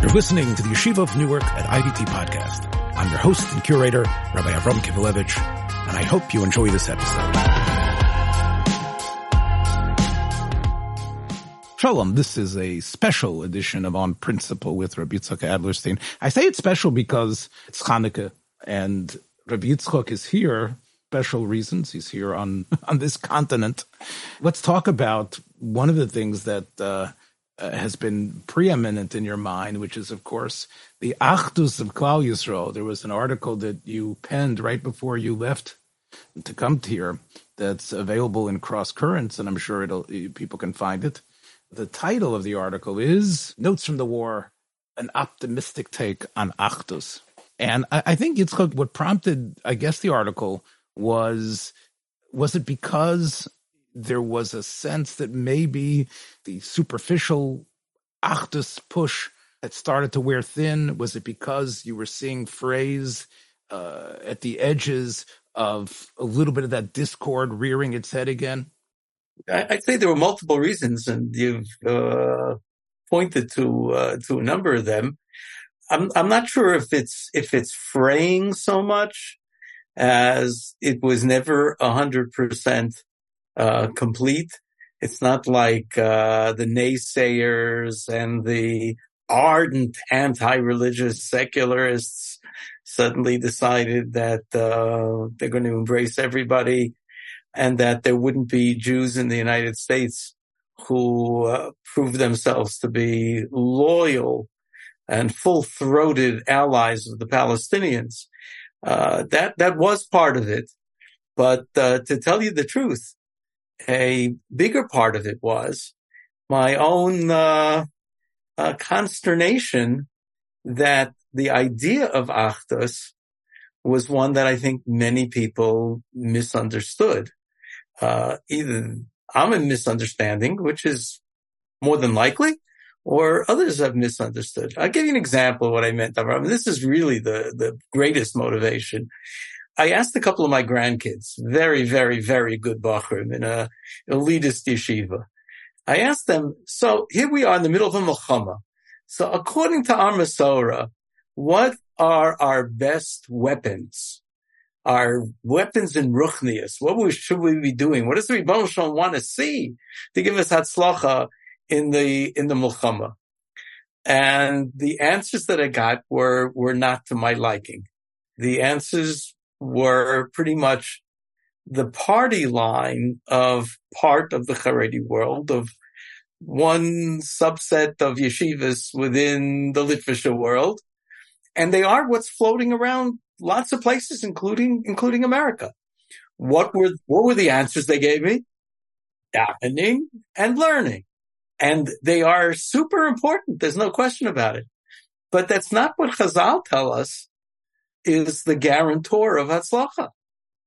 You're listening to the Yeshiva of Newark at IDT podcast. I'm your host and curator, Rabbi Avram Kivelevitz, and I hope you enjoy this episode. Shalom, this is a special edition of On Principle with Rabbi Yitzchak Adlerstein. I say it's special because it's Hanukkah and Rabbi Yitzchak is here special reasons. He's here on, on this continent. Let's talk about one of the things that uh, uh, has been preeminent in your mind, which is, of course, the Achdus of Klal Yisrael. There was an article that you penned right before you left to come here that's available in Cross Currents, and I'm sure it'll people can find it. The title of the article is Notes from the War, an optimistic take on Achdus. And I, I think it's what prompted, I guess, the article was was it because there was a sense that maybe the superficial Achdus push had started to wear thin? Was it because you were seeing phrase uh, at the edges of a little bit of that discord rearing its head again? I'd say there were multiple reasons, and you've uh, pointed to uh, to a number of them. I'm I'm not sure if it's if it's fraying so much as it was never hundred percent uh, complete. It's not like uh, the naysayers and the ardent anti-religious secularists suddenly decided that uh, they're going to embrace everybody and that there wouldn't be Jews in the United States who uh, prove themselves to be loyal and full-throated allies of the Palestinians. Uh, that, that was part of it. But, uh, to tell you the truth, a bigger part of it was my own, uh, uh consternation that the idea of Achdus was one that I think many people misunderstood. Uh, either I'm a misunderstanding, which is more than likely, or others have misunderstood. I'll give you an example of what I meant. I mean, this is really the, the greatest motivation. I asked a couple of my grandkids, very, very, very good Bachrim in a elitist yeshiva. I asked them, so here we are in the middle of a Milchama. So according to our Masorah, what are our best weapons? Our weapons in Ruchnius. What should we be doing? What does the Rebbe want to see to give us Hatzlacha in the, in the Mulchama. And the answers that I got were, were not to my liking. The answers were pretty much the party line of part of the Haredi world of one subset of yeshivas within the Litvisha world. And they are what's floating around lots of places, including, including America. What were, what were the answers they gave me? Davening and learning. And they are super important. There's no question about it. But that's not what Chazal tell us is the guarantor of Hatzlacha.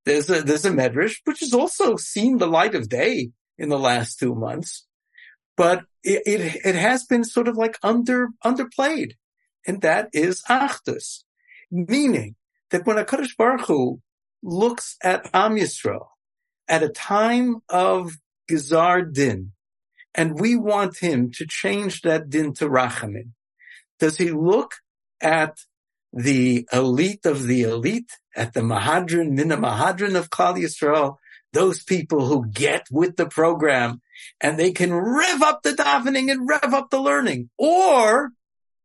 There's a, there's a medrash, which has also seen the light of day in the last two months, but it, it, it has been sort of like under, underplayed. And that is Achdus, meaning that when HaKadosh Baruch Hu looks at Am Yisrael at a time of Gizar Din, and we want him to change that din to rachamim. Does he look at the elite of the elite, at the Mahadran, Mina Mahadran of Klal Yisrael, those people who get with the program and they can rev up the davening and rev up the learning. Or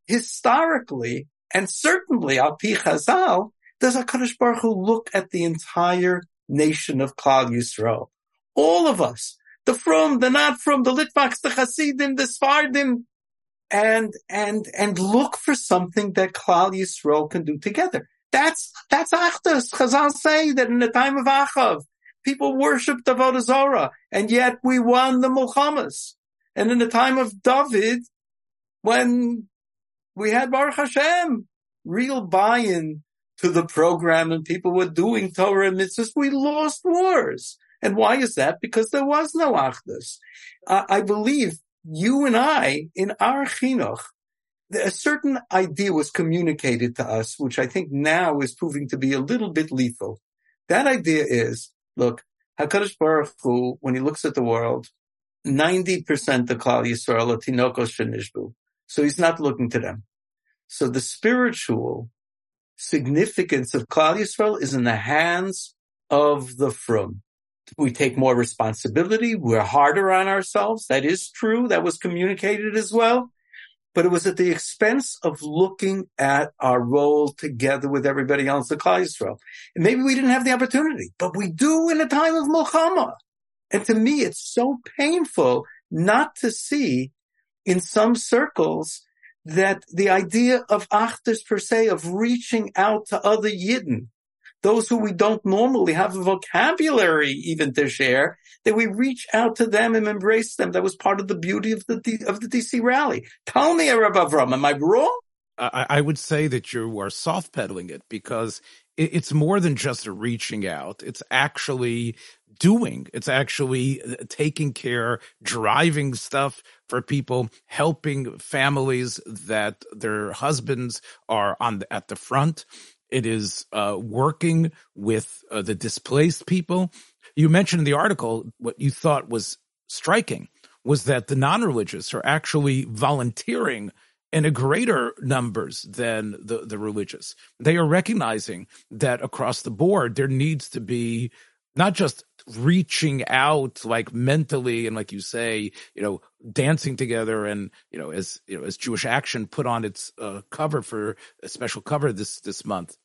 historically, and certainly al pi chazal, does HaKadosh Baruch Hu look at the entire nation of Klal Yisrael? All of us the frum, the not frum, the Litvaks, the Hasidim, the Svardim, and, and, and look for something that Klal Yisrael can do together. That's, that's Achdus. Chazal say that in the time of Achav, people worshipped Avodah Zorah, and yet we won the Mulchamas. And in the time of David, when we had Baruch Hashem, real buy-in to the program and people were doing Torah and mitzvahs, we lost wars. And why is that? Because there was no Achdus. I believe you and I, in our chinuch, a certain idea was communicated to us, which I think now is proving to be a little bit lethal. That idea is, look, HaKadosh Baruch Hu, when he looks at the world, 90% of Klal Yisrael are tinokos shenishbu. So he's not looking to them. So the spiritual significance of Klal Yisrael is in the hands of the frum. We take more responsibility. We're harder on ourselves. That is true. That was communicated as well. But it was at the expense of looking at our role together with everybody else at Klal Yisrael. And maybe we didn't have the opportunity, but we do in a time of Milchama. And to me, it's so painful not to see in some circles that the idea of achdus per se, of reaching out to other Yidden, those who we don't normally have a vocabulary even to share, that we reach out to them and embrace them. That was part of the beauty of the of the DC rally. Tell me, Rabbi Avram, am I wrong? I, I would say that you are soft pedaling it because it, it's more than just reaching out. It's actually doing. It's actually uh, taking care, driving stuff for people, helping families that their husbands are on the, at the front. It is uh, working with uh, the displaced people. You mentioned in the article what you thought was striking was that the non-religious are actually volunteering in a greater numbers than the, the religious. They are recognizing that across the board, there needs to be not just reaching out like mentally and like you say, you know, dancing together and, you know, as, you know, as Jewish Action put on its uh, cover for a special cover this, this month.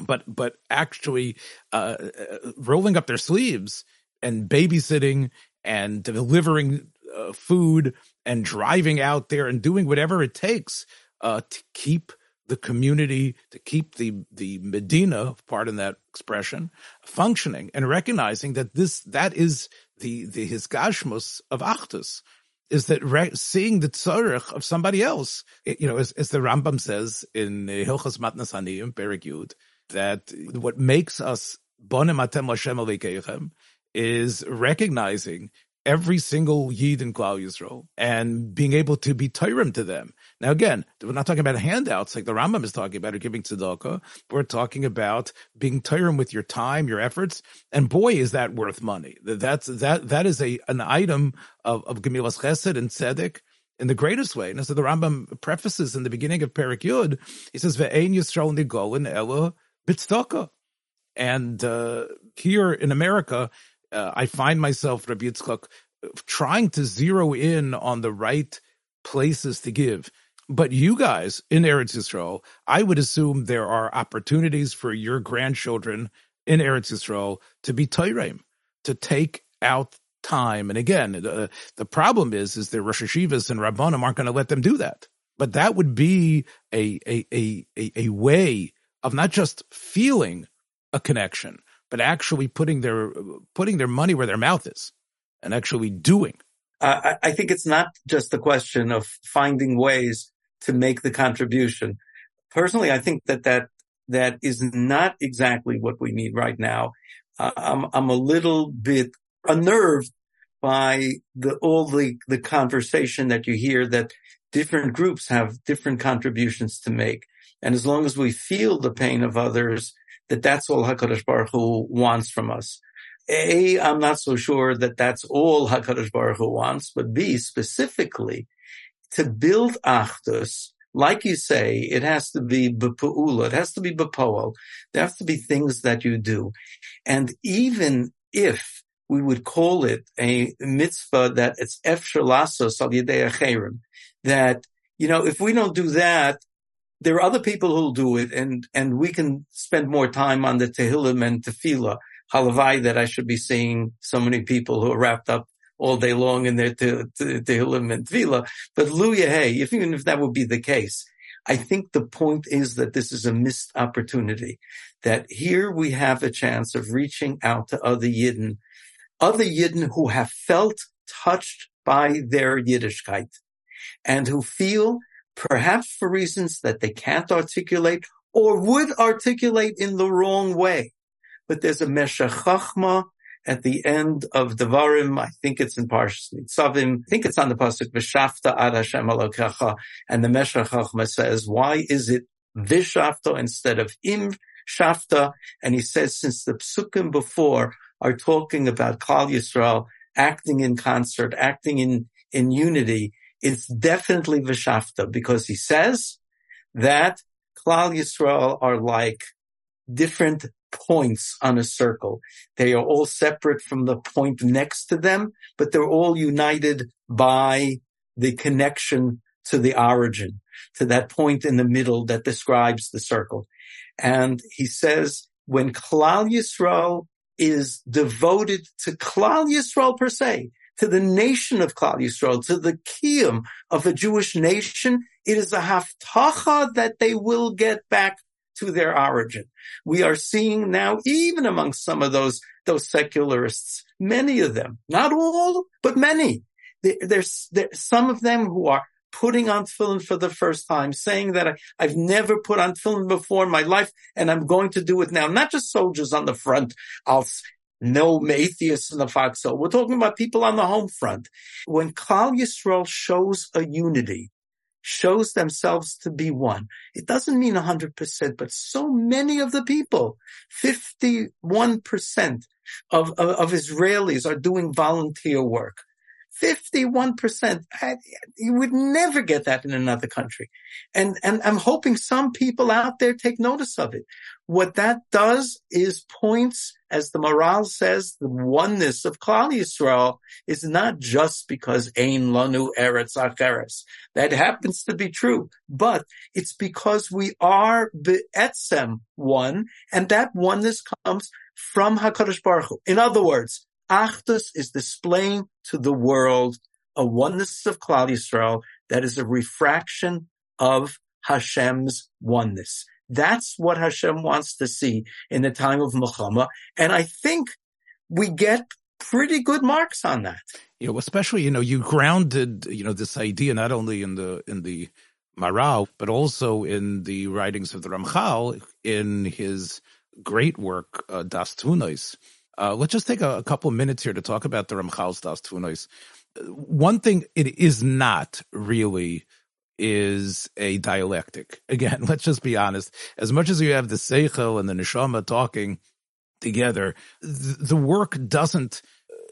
But, but actually, uh, uh rolling up their sleeves and babysitting and delivering uh, food and driving out there and doing whatever it takes uh, to keep the community, to keep the the Medina, pardon that expression, functioning and recognizing that this that is the the hisgashmus of Achdus, is that re- seeing the tzarech of somebody else. It, you know, as, as, the Rambam says in eh, Hilchas Matnas Haniyim, Perik Yud, that what makes us bonim atem Hashem is recognizing every single Yid in Klal Yisrael and being able to be Torah to them. Now, again, we're not talking about handouts like the Rambam is talking about or giving tzedakah. We're talking about being Torah with your time, your efforts, and boy, is that worth money. That's that that is a an item of of Gemilas Chesed and Tzedek in the greatest way. And so the Rambam prefaces in the beginning of Perik Yud, he says, "Ve'ein Yisrael nigolin ella bitzdaka." And uh, here in America, uh, I find myself, Rabbi trying to zero in on the right places to give. But you guys in Eretz Yisrael, I would assume there are opportunities for your grandchildren in Eretz Yisrael to be Torahim, to take out time. And again, the, the problem is, is that Rosh Hashivas and Rabbanim aren't going to let them do that. But that would be a, a, a, a, a way of not just feeling a connection, but actually putting their putting their money where their mouth is and actually doing. Uh, I think it's not just a question of finding ways to make the contribution. Personally, I think that that that is not exactly what we need right now. Uh, I'm I'm a little bit unnerved by the all the the conversation that you hear that different groups have different contributions to make, and as long as we feel the pain of others, that that's all Hakadosh Baruch Hu wants from us. A, I'm not so sure that that's all Hakadosh Baruch Hu wants, but B, specifically, to build Achdus, like you say, it has to be b'pu'ula, it has to be b'poel, there have to be things that you do. And even if we would call it a mitzvah that it's efshar lasos al yedei that, you know, if we don't do that, there are other people who'll do it and, and we can spend more time on the Tehillim and Tefillah. Halavai that I should be seeing so many people who are wrapped up all day long in their Tehillim and Tefillah. But Luya, hey, if, even if that would be the case, I think the point is that this is a missed opportunity. That here we have a chance of reaching out to other Yidden, other Yidden who have felt touched by their Yiddishkeit and who feel perhaps for reasons that they can't articulate or would articulate in the wrong way. But there's a Meshech Chachma at the end of Devarim. I think it's in Parshas Nitzavim. I think it's on the pasuk V'shavta ad Hashem Elokecha, and the Meshech Chachma says, "Why is it V'shavta instead of Im Shavta?" And he says, since the psukim before are talking about Klal Yisrael acting in concert, acting in in unity, it's definitely V'shavta because he says that Klal Yisrael are like different points on a circle. They are all separate from the point next to them, but they're all united by the connection to the origin, to that point in the middle that describes the circle. And he says, when Klal Yisrael is devoted to Klal Yisrael per se, to the nation of Klal Yisrael, to the kiyum of a Jewish nation, it is a havtacha that they will get back to their origin. We are seeing now, even among some of those, those secularists, many of them, not all, but many. There's, there's some of them who are putting on tefillin for the first time, saying that I, have never put on tefillin before in my life and I'm going to do it now. Not just soldiers on the front. I'll no atheists in the foxhole. We're talking about people on the home front. When Klal Yisrael shows a unity, shows themselves to be one. It doesn't mean 100%, but so many of the people, 51% of, of, of Israelis are doing volunteer work. 51%. You would never get that in another country. And, and I'm hoping some people out there take notice of it. What that does is points, as the Maharal says, the oneness of Klal Yisrael is not just because Ein Lanu Eretz Acheres. That happens to be true, but it's because we are the Etzem one, and that oneness comes from HaKadosh Baruch Hu. In other words, Achdus is displaying to the world a oneness of Klal Yisrael that is a refraction of Hashem's oneness. That's what Hashem wants to see in the time of Milchama. And I think we get pretty good marks on that. You know, especially, you know, you grounded, you know, this idea not only in the, in the Maharal, but also in the writings of the Ramchal in his great work, uh, Da'as Tevunos. Uh, let's just take a, a couple minutes here to talk about the Ramchal's Da'as Tevunos. One thing it is not really is a dialectic. Again, let's just be honest. As much as you have the Seichel and the Neshama talking together, th- the work doesn't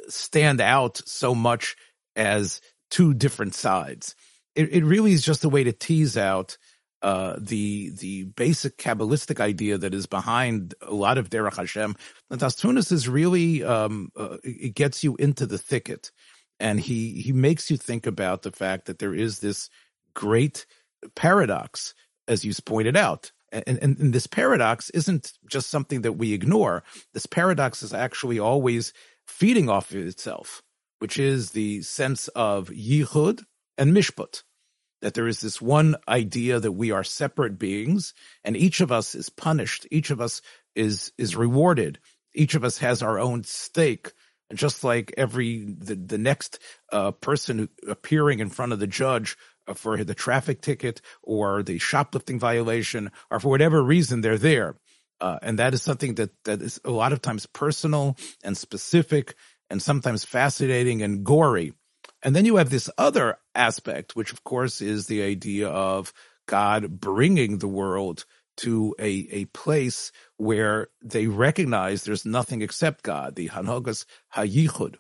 stand out so much as two different sides. It, it really is just a way to tease out uh, the the basic kabbalistic idea that is behind a lot of Derech Hashem. The Das is really um, uh, it gets you into the thicket, and he he makes you think about the fact that there is this great paradox, as you pointed out. And, and, and, this paradox isn't just something that we ignore. This paradox is actually always feeding off of itself, which is the sense of yichud and mishput. That there is this one idea that we are separate beings, and each of us is punished. Each of us is is rewarded. Each of us has our own stake. And just like every the, the next uh, person appearing in front of the judge for the traffic ticket or the shoplifting violation or for whatever reason they're there. Uh, and that is something that, that is a lot of times personal and specific and sometimes fascinating and gory. And then you have this other aspect, which of course is the idea of God bringing the world to a, a place where they recognize there's nothing except God, the Hanogas Hayichud.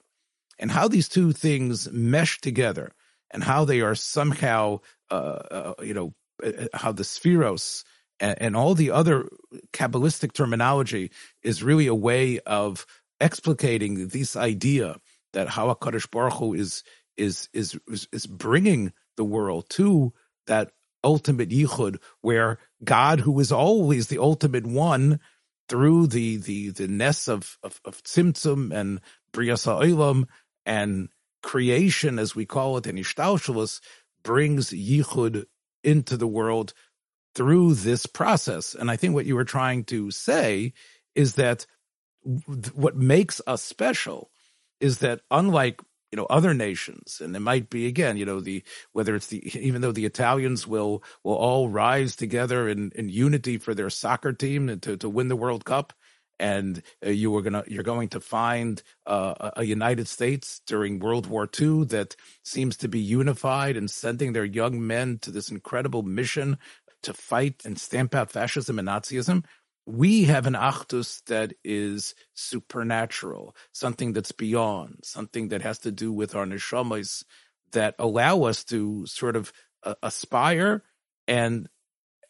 And how these two things mesh together and how they are somehow, uh, uh, you know, uh, uh, how the sefiros and, and, all the other Kabbalistic terminology is really a way of explicating this idea that how HaKadosh Baruch Hu is, is, is, is, bringing the world to that ultimate yichud where God, who is always the ultimate one, through the the the ness of of, of Tzimtzum and Brias Ha'olam and creation, as we call it in Ishtalshalis, brings yichud into the world through this process. And I think what you were trying to say is that what makes us special is that unlike you know other nations and it might be again you know the whether it's the even though the italians will will all rise together in in unity for their soccer team to to win the world cup and uh, you were gonna you're going to find uh, a United States during World War II that seems to be unified and sending their young men to this incredible mission to fight and stamp out fascism and Nazism. We have an achdus that is supernatural, something that's beyond, something that has to do with our neshamas that allow us to sort of uh, aspire and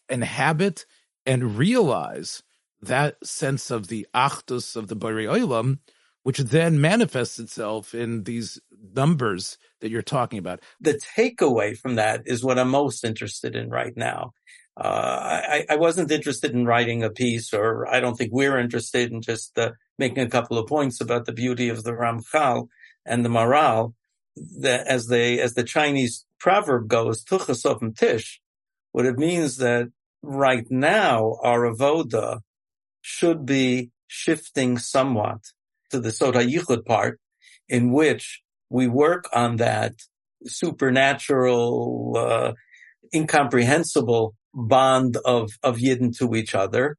inhabit and realize that sense of the achdus of the Bari Olam, which then manifests itself in these numbers that you're talking about. The takeaway from that is what I'm most interested in right now. Uh, I, I, wasn't interested in writing a piece, or I don't think we're interested in just uh, making a couple of points about the beauty of the Ramchal and the Maharal. That as they, as the Chinese proverb goes, "Tuchasov tish," what it means that right now our avoda should be shifting somewhat to the Sod HaYichud part, in which we work on that supernatural, uh, incomprehensible bond of, of Yidden to each other.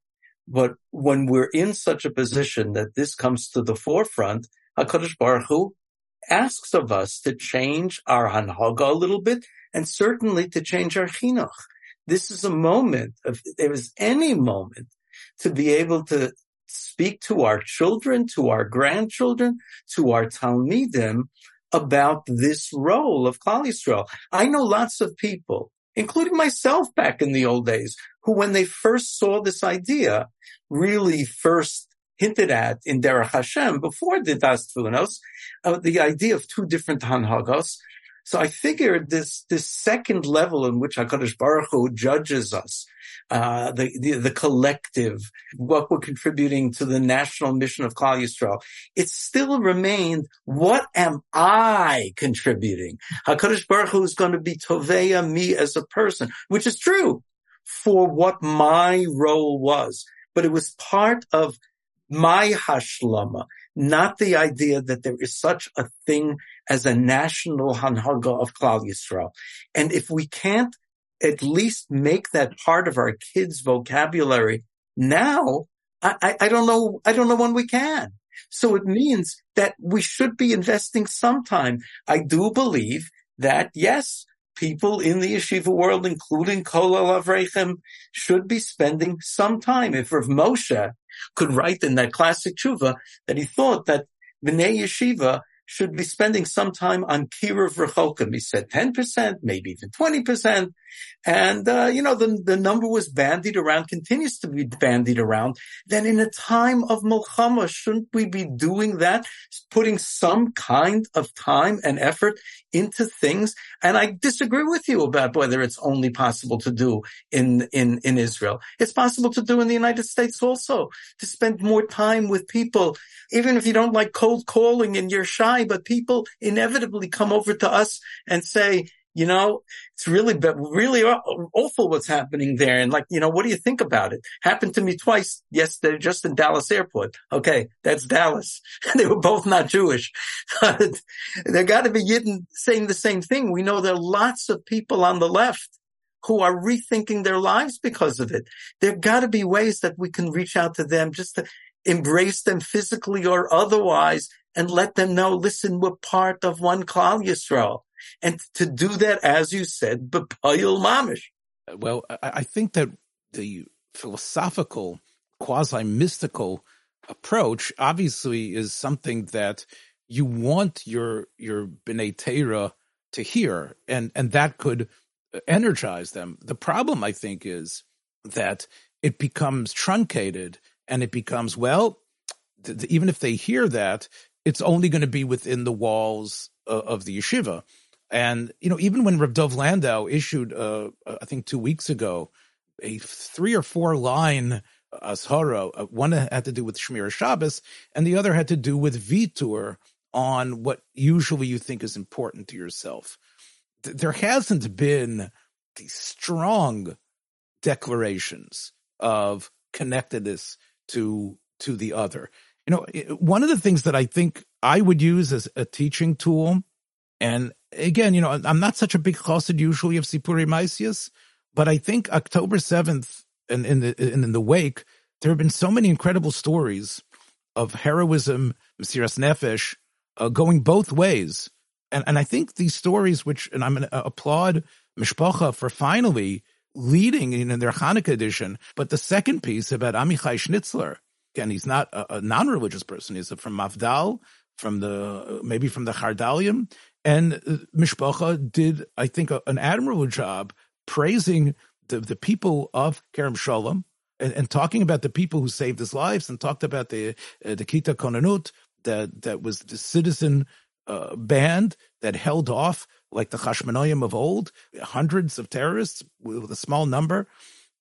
But when we're in such a position that this comes to the forefront, HaKadosh Baruch Hu asks of us to change our Hanhaga a little bit and certainly to change our Chinuch. This is a moment, if there is any moment to be able to speak to our children, to our grandchildren, to our Talmidim about this role of Klal Yisrael. I know lots of people, including myself back in the old days, who when they first saw this idea, really first hinted at in Derech Hashem before the Da'as Tevunos, uh, the idea of two different Hanhagos, so I figured this, this second level in which HaKadosh Baruch Hu judges us, uh, the, the, the, collective, what we're contributing to the national mission of Klal Yisrael, it still remained, what am I contributing? HaKadosh Baruch Hu is going to be Toveya me as a person, which is true for what my role was, but it was part of my hashlama, not the idea that there is such a thing as a national hanhaga of Klal Yisrael. And if we can't at least make that part of our kids' vocabulary now, I, I, don't know, I don't know when we can. So it means that we should be investing some time. I do believe that yes, people in the yeshiva world, including Kol Avrechem, should be spending some time. If Rav Moshe could write in that classic tshuva that he thought that Bnei Yeshiva should be spending some time on Kiruv Rechokim. He said 10%, maybe even 20%. And, uh, you know, the, the number was bandied around, continues to be bandied around. Then in a time of Mulchama, shouldn't we be doing that? Putting some kind of time and effort into things. And I disagree with you about whether it's only possible to do in, in, in Israel. It's possible to do in the United States also, to spend more time with people, even if you don't like cold calling and you're but people inevitably come over to us and say, you know, it's really, really awful what's happening there. And like, you know, what do you think about it? Happened to me twice yesterday, just in Dallas airport. Okay. That's Dallas. they were both not Jewish. there got to be Yidden saying the same thing. We know there are lots of people on the left who are rethinking their lives because of it. There got to be ways that we can reach out to them just to embrace them physically or otherwise and let them know, listen, we're part of one Klal Yisrael and to do that, as you said, b'payil mamish. Well, I think that the philosophical, quasi-mystical approach obviously is something that you want your your bnei Torah to hear, and and that could energize them. The problem, I think, is that it becomes truncated, and it becomes well. Th- even if they hear that, it's only going to be within the walls of, of the yeshiva. And, you know, even when Rav Dov Landau issued, uh, uh, I think two weeks ago, a three or four line ashara, uh, one had to do with Shmir Shabbos and the other had to do with Vitur on what usually you think is important to yourself. There hasn't been these strong declarations of connectedness to, to the other. You know, one of the things that I think I would use as a teaching tool and again, you know, I'm not such a big chassid usually of Sipuri Maisius, but I think October 7th and in the, and in the wake, there have been so many incredible stories of heroism, Mesiras Nefesh, uh, going both ways. And, and I think these stories, which, and I'm going to applaud Mishpacha for finally leading in their Hanukkah edition. But the second piece about Amichai Schnitzler, again, he's not a, a non-religious person. He's from Mafdal, from the, maybe from the Chardalium. And uh, Mishpacha did, I think, a, an admirable job praising the, the people of Kerem Shalom and, and, talking about the people who saved his lives and talked about the uh, the Kita Konanut that that was the citizen uh, band that held off like the Hashmonaim of old, hundreds of terrorists with a small number,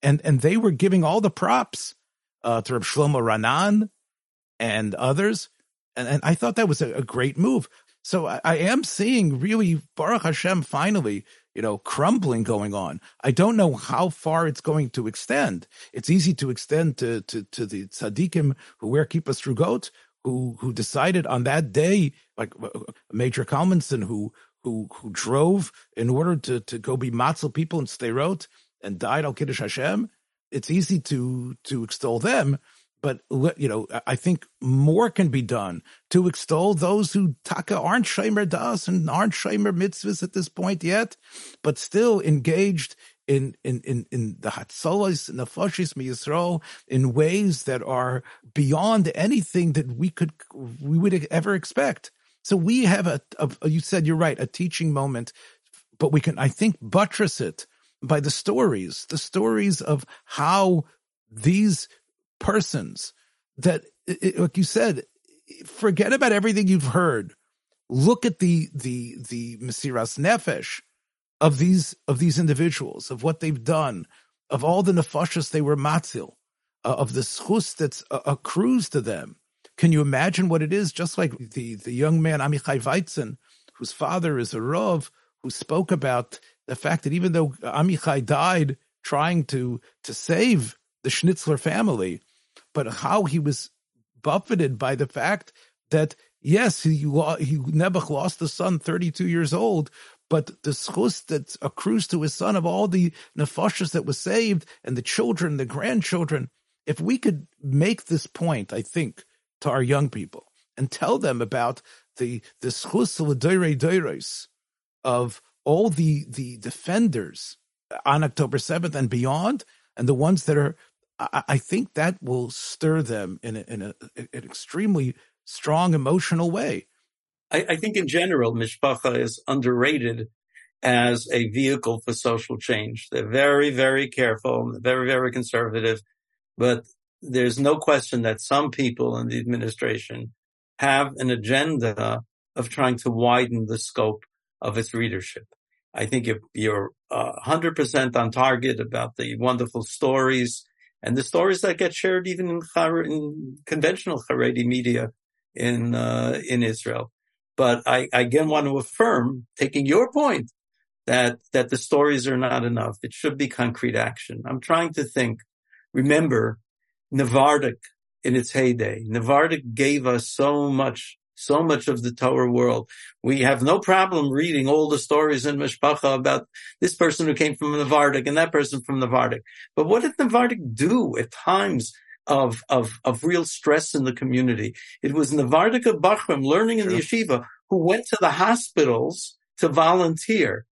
and and they were giving all the props uh, to Reb Shlomo Ranan and others, and, and I thought that was a, a great move. So I, I, am seeing really Baruch Hashem finally, you know, crumbling going on. I don't know how far it's going to extend. It's easy to extend to to, to the tzaddikim who wear kippah strugot, who who decided on that day, like uh, Major Kalmanson, who who who drove in order to to go be matzel people in Sderot and died al kiddush Hashem. It's easy to to extol them, but you know I think more can be done to extol those who taka aren't shomer das and aren't shomer mitzvahs at this point yet, but still engaged in in in in the hatzolas and the fashis miyisrael in ways that are beyond anything that we could we would ever expect. So we have a, a, you said you're right, a teaching moment, but we can, I think, buttress it by the stories, the stories of how these persons that, like you said, forget about everything you've heard. Look at the, the, the Mesiras Nefesh of these, of these individuals, of what they've done, of all the nefashas they were matzil, uh, of the schus that's uh, accrues to them can you imagine what it is? Just like the, the young man Amichai Weitzen, whose father is a Rav, who spoke about the fact that even though Amichai died trying to, to save the Schnitzler family, but how he was buffeted by the fact that yes, he, he Nebuch lost a son 32 years old, but the schus that accrues to his son of all the nefashas that was saved and the children, the grandchildren, if we could make this point, I think, to our young people and tell them about the the schus of all the the defenders on October seventh and beyond, and the ones that are. I, I think that will stir them in a, in a, an extremely strong emotional way. I, I think in general, mishpacha is underrated as a vehicle for social change. They're very, very careful, very, very conservative, but there's no question that some people in the administration have an agenda of trying to widen the scope of its readership. I think if you're uh, 100% on target about the wonderful stories and the stories that get shared even in, in conventional Haredi media in, uh, in Israel. But I, I again want to affirm, taking your point, that, that the stories are not enough. It should be concrete action. I'm trying to think, remember Navardic in its heyday. Navardic gave us so much, so much of the Torah world. We have no problem reading all the stories in Mishpacha about this person who came from Navardic and that person from Navardic. But what did Navardic do at times of, of, of real stress in the community? It was Navardic of Bachram learning in the yeshiva who went to the hospitals to volunteer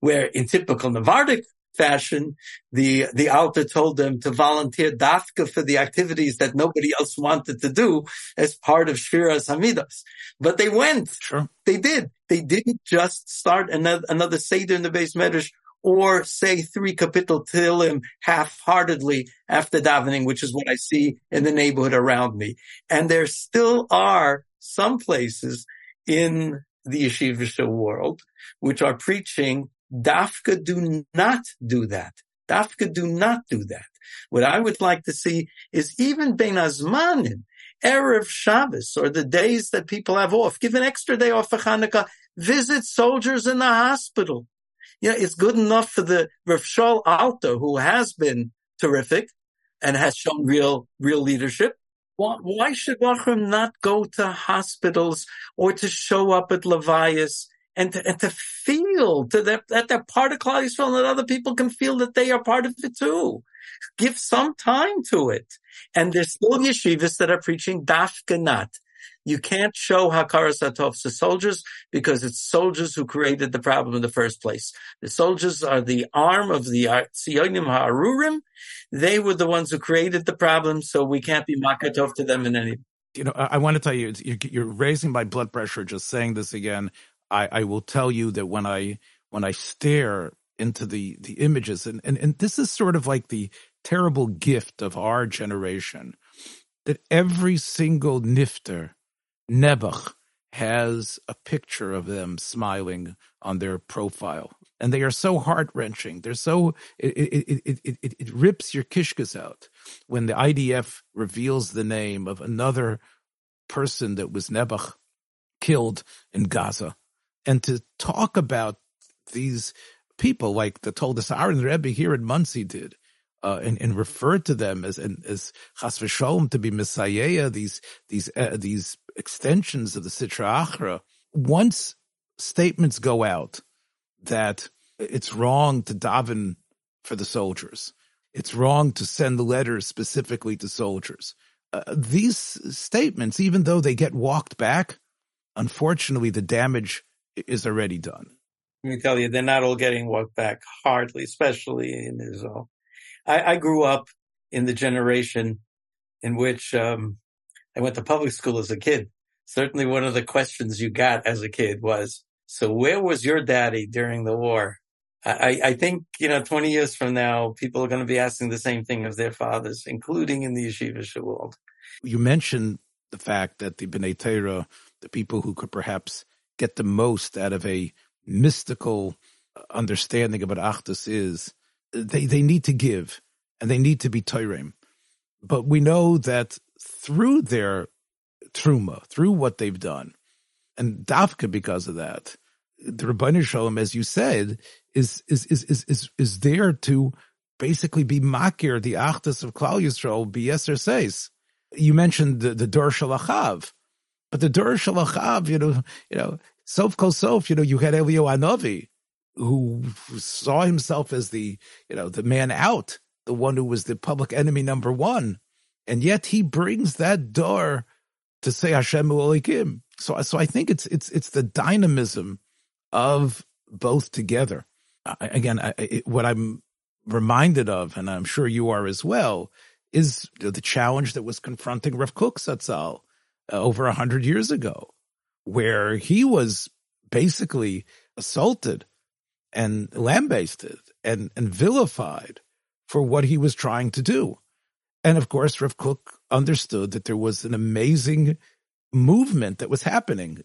where in typical Navardic fashion, the, the Alta told them to volunteer dafka for the activities that nobody else wanted to do as part of Shviras Hamidas. But they went. Sure. They did. They didn't just start another, another Seder in the beis medrash or say three kapitel Tehillim half-heartedly after davening, which is what I see in the neighborhood around me. And there still are some places in the yeshivish world which are preaching Dafka do not do that. Dafka do not do that. What I would like to see is even Ben Azmanim, Erev Shabbos, or the days that people have off, give an extra day off for Hanukkah, visit soldiers in the hospital. Yeah, it's good enough for the Rav Shaul Alter, who has been terrific and has shown real, real leadership. Why, should Wachram not go to hospitals or to show up at Levias and to, and to feel to that, that they're part of Yisrael and that other people can feel that they are part of it too. Give some time to it. And there's still yeshivas that are preaching dafkanat. You can't show Hakaras Atov to soldiers because it's soldiers who created the problem in the first place. The soldiers are the arm of the Sionim Ha'arurim. They were the ones who created the problem, so we can't be Makatov to them in any. You know, I, I want to tell you, you're raising my blood pressure just saying this again. I, I will tell you that when I when I stare into the the images, and and and this is sort of like the terrible gift of our generation that every single nifter nebuch has a picture of them smiling on their profile. And they are so heart wrenching. They're so, it, it, it, it, it rips your kishkas out when the IDF reveals the name of another person that was Nebuch killed in Gaza. And to talk about these people like the Toldos Aaron Rebbe here in Monsey did, uh, and, and referred to them as as chas v'sholom to be messiah, these these uh, these extensions of the Sitra Achra. Once statements go out that it's wrong to daven for the soldiers, it's wrong to send the letters specifically to soldiers. Uh, these statements, even though they get walked back, unfortunately, the damage is already done. Let me tell you, they're not all getting walked back, hardly, especially in Israel. I, I grew up in the generation in which um, I went to public school as a kid. Certainly, one of the questions you got as a kid was, "So, where was your daddy during the war?" I, I think you know, twenty years from now, people are going to be asking the same thing of their fathers, including in the yeshiva world. You mentioned the fact that the B'nai Torah, the people who could perhaps get the most out of a mystical uh, understanding of what Achdus is, they, they need to give and they need to be Torahim. But we know that through their truma, through what they've done, and Dafka because of that, the Ribbono Shel Olam, as you said, is is is is is, is there to basically be makir the achdus of Klal Yisrael. B'yeser says you mentioned the, the Dor Shalachav, but the Dor Shalachav, you know, you know, Sof Kol Sof, you know, you had Eliyahu Hanavi, who saw himself as the, you know, the man out, the one who was the public enemy number one. And yet he brings that door to say Hashem Elohim. So, so I think it's, it's, it's the dynamism of both together. I, again, I, it, what I'm reminded of, and I'm sure you are as well, is the challenge that was confronting Rav Kook Zatzal uh, over a hundred years ago, where he was basically assaulted and lambasted and, and vilified for what he was trying to do. And of course, Rav Kook understood that there was an amazing movement that was happening.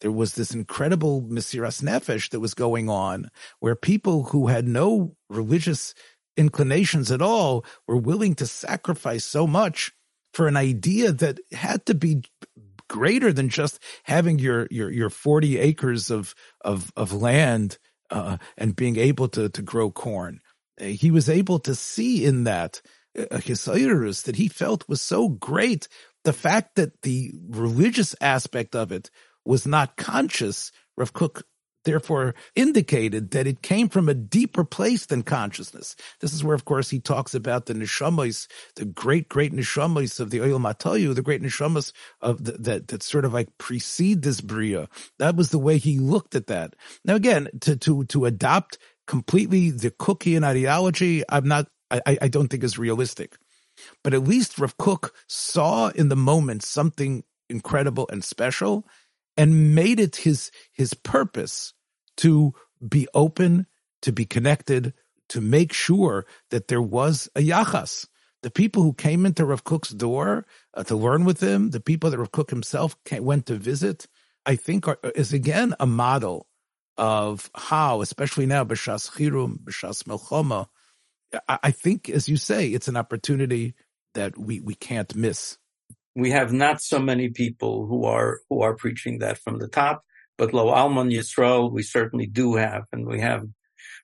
There was this incredible Mesiras Nefesh that was going on where people who had no religious inclinations at all were willing to sacrifice so much for an idea that had to be greater than just having your your your 40 acres of of of land uh, and being able to to grow corn. Uh, he was able to see in that uh, his iris that he felt was so great. The fact that the religious aspect of it was not conscious, Rav Kook therefore indicated that it came from a deeper place than consciousness. This is where, of course, he talks about the neshamas, the great, great neshamas of the Olam HaTohu, the great neshamas of the, that that sort of like precede this bria. That was the way he looked at that. Now, again, to to to adopt completely the Kookian ideology, I'm not. I, I don't think is realistic. But at least Rav Kook saw in the moment something incredible and special and made it his his purpose to be open, to be connected, to make sure that there was a yachas. The people who came into Rav Kook's door uh, to learn with him, the people that Rav Kook himself came, went to visit, I think are, is again a model of how, especially now, b'shas chirum, b'shas melchoma, I, I think, as you say, it's an opportunity that we, we can't miss. We have not so many people who are who are preaching that from the top. But Lo Alman Yisrael, we certainly do have, and we have,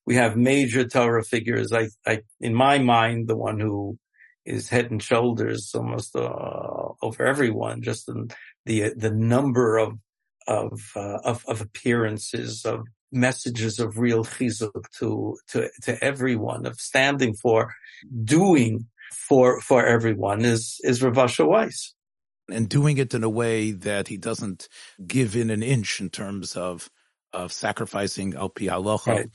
we have major Torah figures. I, I, in my mind, the one who is head and shoulders almost uh, over everyone, just in the the number of of, uh, of of appearances of messages of real chizuk to to to everyone of standing for doing for for everyone is is Rav Asher Weiss and doing it in a way that he doesn't give in an inch in terms of of sacrificing al pi halacha. Right.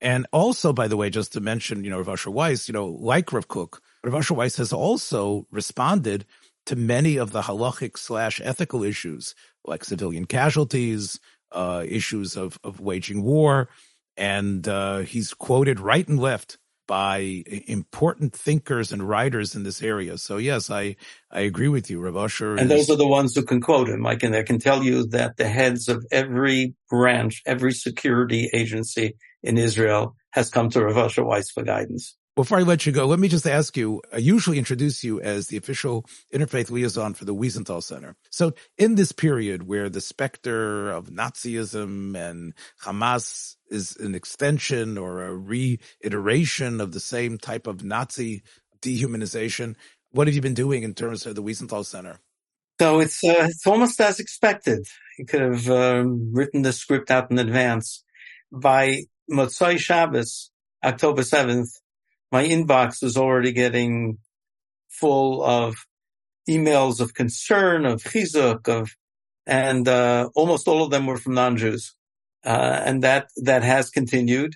And also, by the way, just to mention, you know, Rav Asher Weiss, you know, like Rav Kook, Rav Asher Weiss has also responded to many of the halachic slash ethical issues, like civilian casualties, uh, issues of, of waging war. and uh, he's quoted right and left by important thinkers and writers in this area. So yes, I, I agree with you, Rav Usher. And those are the ones who can quote him. I can, I can tell you that the heads of every branch, every security agency in Israel has come to Rav Usher Weiss for guidance. Before I let you go, let me just ask you, I usually introduce you as the official interfaith liaison for the Wiesenthal Center. So in this period where the specter of Nazism and Hamas is an extension or a reiteration of the same type of Nazi dehumanization, what have you been doing in terms of the Wiesenthal Center? So it's uh, it's almost as expected. You could have um, written the script out in advance. By Motzai Shabbos, October 7th, my inbox was already getting full of emails of concern, of chizuk, of, and, uh, almost all of them were from non-Jews. Uh, and that, that has continued.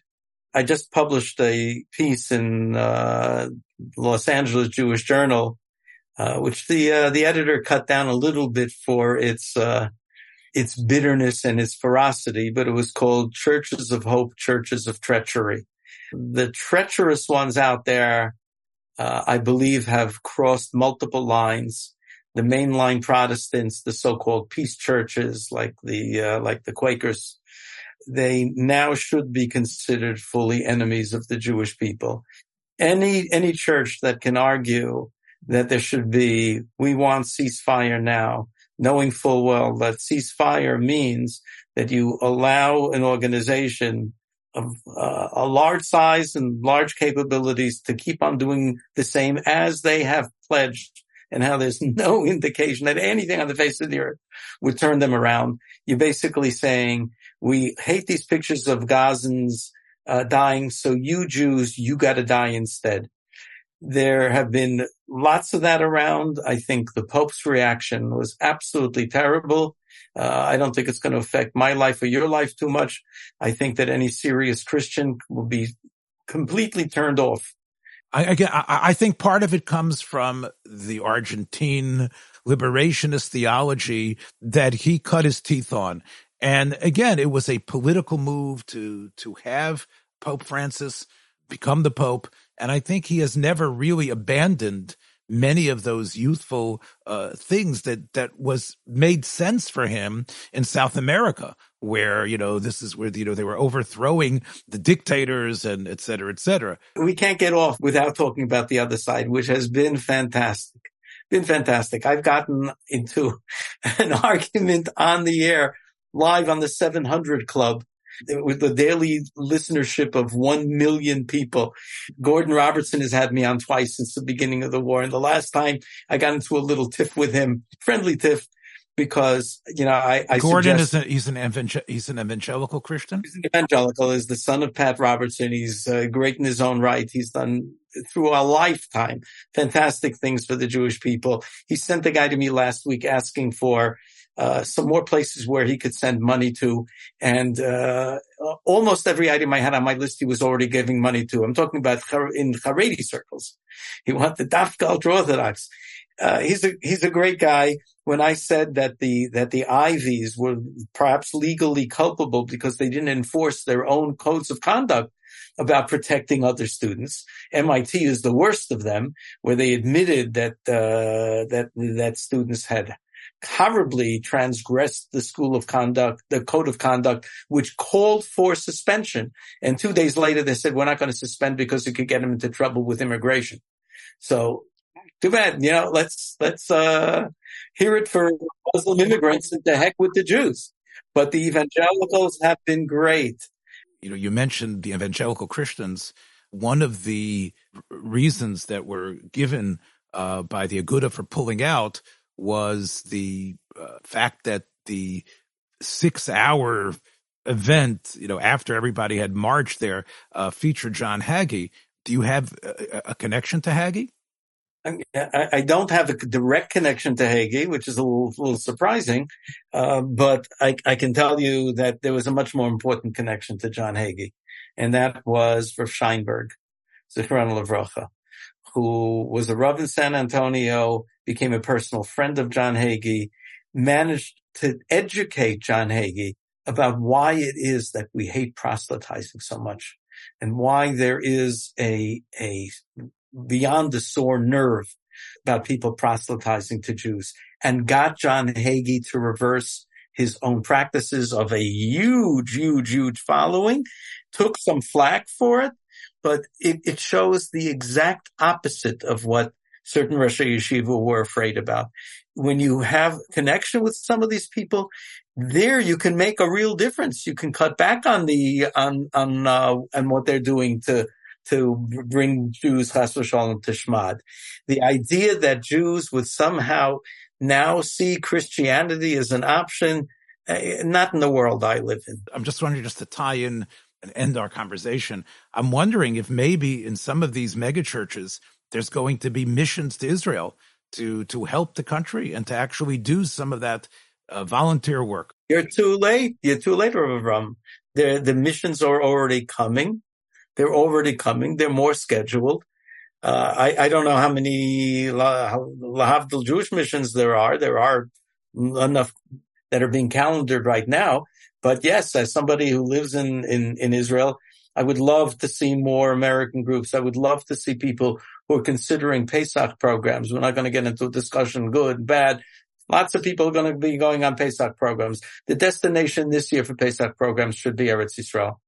I just published a piece in, uh, Los Angeles Jewish Journal, uh, which the, uh, the editor cut down a little bit for its, uh, its bitterness and its ferocity, but it was called Churches of Hope, Churches of Treachery. The treacherous ones out there, uh, I believe have crossed multiple lines. The mainline Protestants, the so-called peace churches like the, uh, like the Quakers, they now should be considered fully enemies of the Jewish people. Any, any church that can argue that there should be, we want ceasefire now, knowing full well that ceasefire means that you allow an organization of uh, a large size and large capabilities to keep on doing the same as they have pledged and how there's no indication that anything on the face of the earth would turn them around. You're basically saying, we hate these pictures of Gazans uh, dying, so you Jews, you got to die instead. There have been lots of that around. I think the Pope's reaction was absolutely terrible. Uh, I don't think it's going to affect my life or your life too much. I think that any serious Christian will be completely turned off. I, again, I, I think part of it comes from the Argentine liberationist theology that he cut his teeth on. And again, it was a political move to, to have Pope Francis become the Pope. And I think he has never really abandoned many of those youthful uh, things that that was made sense for him in South America, where you know this is where you know they were overthrowing the dictators and et cetera, et cetera. We can't get off without talking about the other side, which has been fantastic. Been fantastic. I've gotten into an argument on the air live on the 700 Club with the daily listenership of 1 million people. Gordon Robertson has had me on twice since the beginning of the war. And the last time I got into a little tiff with him, friendly tiff, because you know I, I Gordon suggest, is a, he's an evangel- he's an evangelical Christian. He's an evangelical. Is the son of Pat Robertson. He's uh, great in his own right. He's done through a lifetime fantastic things for the Jewish people. He sent a guy to me last week asking for uh, some more places where he could send money to. And uh, almost every item I had on my list, he was already giving money to. I'm talking about in Haredi circles. He wanted Dafka ultra orthodox. Uh, he's a he's a great guy. When I said that the that the Ivies were perhaps legally culpable because they didn't enforce their own codes of conduct about protecting other students, MIT is the worst of them, where they admitted that uh, that that students had horribly transgressed the school of conduct, the code of conduct, which called for suspension. And two days later, they said, we're not going to suspend because it could get them into trouble with immigration. So too bad, you know, let's, let's, uh, hear it for Muslim immigrants and the heck with the Jews. But the evangelicals have been great. You know, you mentioned the evangelical Christians. One of the reasons that were given uh, by the Aguda for pulling out was the uh, fact that the six hour event, you know, after everybody had marched there, uh, featured John Hagee. Do you have a, a connection to Hagee? I, don't have a direct connection to Hagee, which is a little, little surprising, uh, but I, I, can tell you that there was a much more important connection to John Hagee, and that was for Scheinberg, Zichrono Livracha, who was a Rav in San Antonio, became a personal friend of John Hagee, managed to educate John Hagee about why it is that we hate proselytizing so much and why there is a, a beyond the sore nerve about people proselytizing to Jews and got John Hagee to reverse his own practices of a huge, huge, huge following, took some flack for it, but it, it shows the exact opposite of what certain Rosh Yeshiva were afraid about. When you have connection with some of these people, there you can make a real difference. You can cut back on the on on uh, what they're doing to to bring Jews chas v'shalom to Shmad. The idea that Jews would somehow now see Christianity as an option, uh, not in the world I live in. I'm just wondering, just to tie in and end our conversation, I'm wondering if maybe in some of these megachurches there's going to be missions to Israel to to help the country and to actually do some of that uh, volunteer work. You're too late. You're too late, Ram. The the missions are already coming. They're already coming. They're more scheduled. Uh, I, I don't know how many Lahavdil Jewish missions there are. There are enough that are being calendared right now. But yes, as somebody who lives in, in, in Israel, I would love to see more American groups. I would love to see people who are considering Pesach programs. We're not going to get into a discussion, good, bad. Lots of people are going to be going on Pesach programs. The destination this year for Pesach programs should be Eretz Yisrael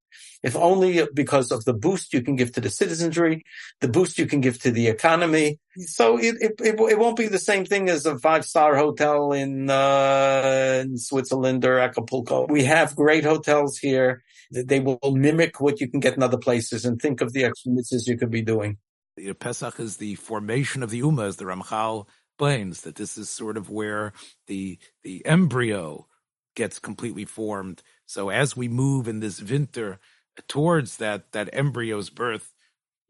if only because of the boost you can give to the citizenry, the boost you can give to the economy. So it, it, it, it won't be the same thing as a five star hotel in, uh, in Switzerland or Acapulco. We have great hotels here. They will mimic what you can get in other places and think of the extra you could be doing. Pesach is the formation of the Ummah, as the Ramchal explains, that this is sort of where the, the embryo gets completely formed. So as we move in this winter, towards that that embryo's birth,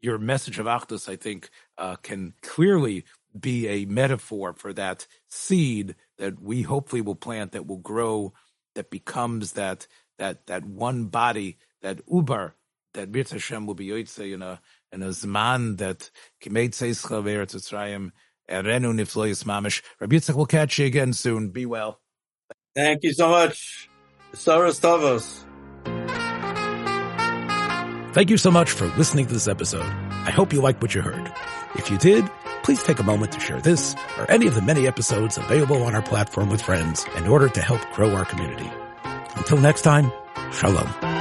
your message of Achdus, I think, uh, can clearly be a metaphor for that seed that we hopefully will plant that will grow, that becomes that that that one body, that ubar, that Mirz Hashem will be yoitze in a in a zman that seischa ve'eretz Yisrael erenu nifloyis mamish. Rabbi Yitzchok will catch you again soon. Be well. Thank you so much. Soros Tovos. Thank you so much for listening to this episode. I hope you liked what you heard. If you did, please take a moment to share this or any of the many episodes available on our platform with friends in order to help grow our community. Until next time, shalom.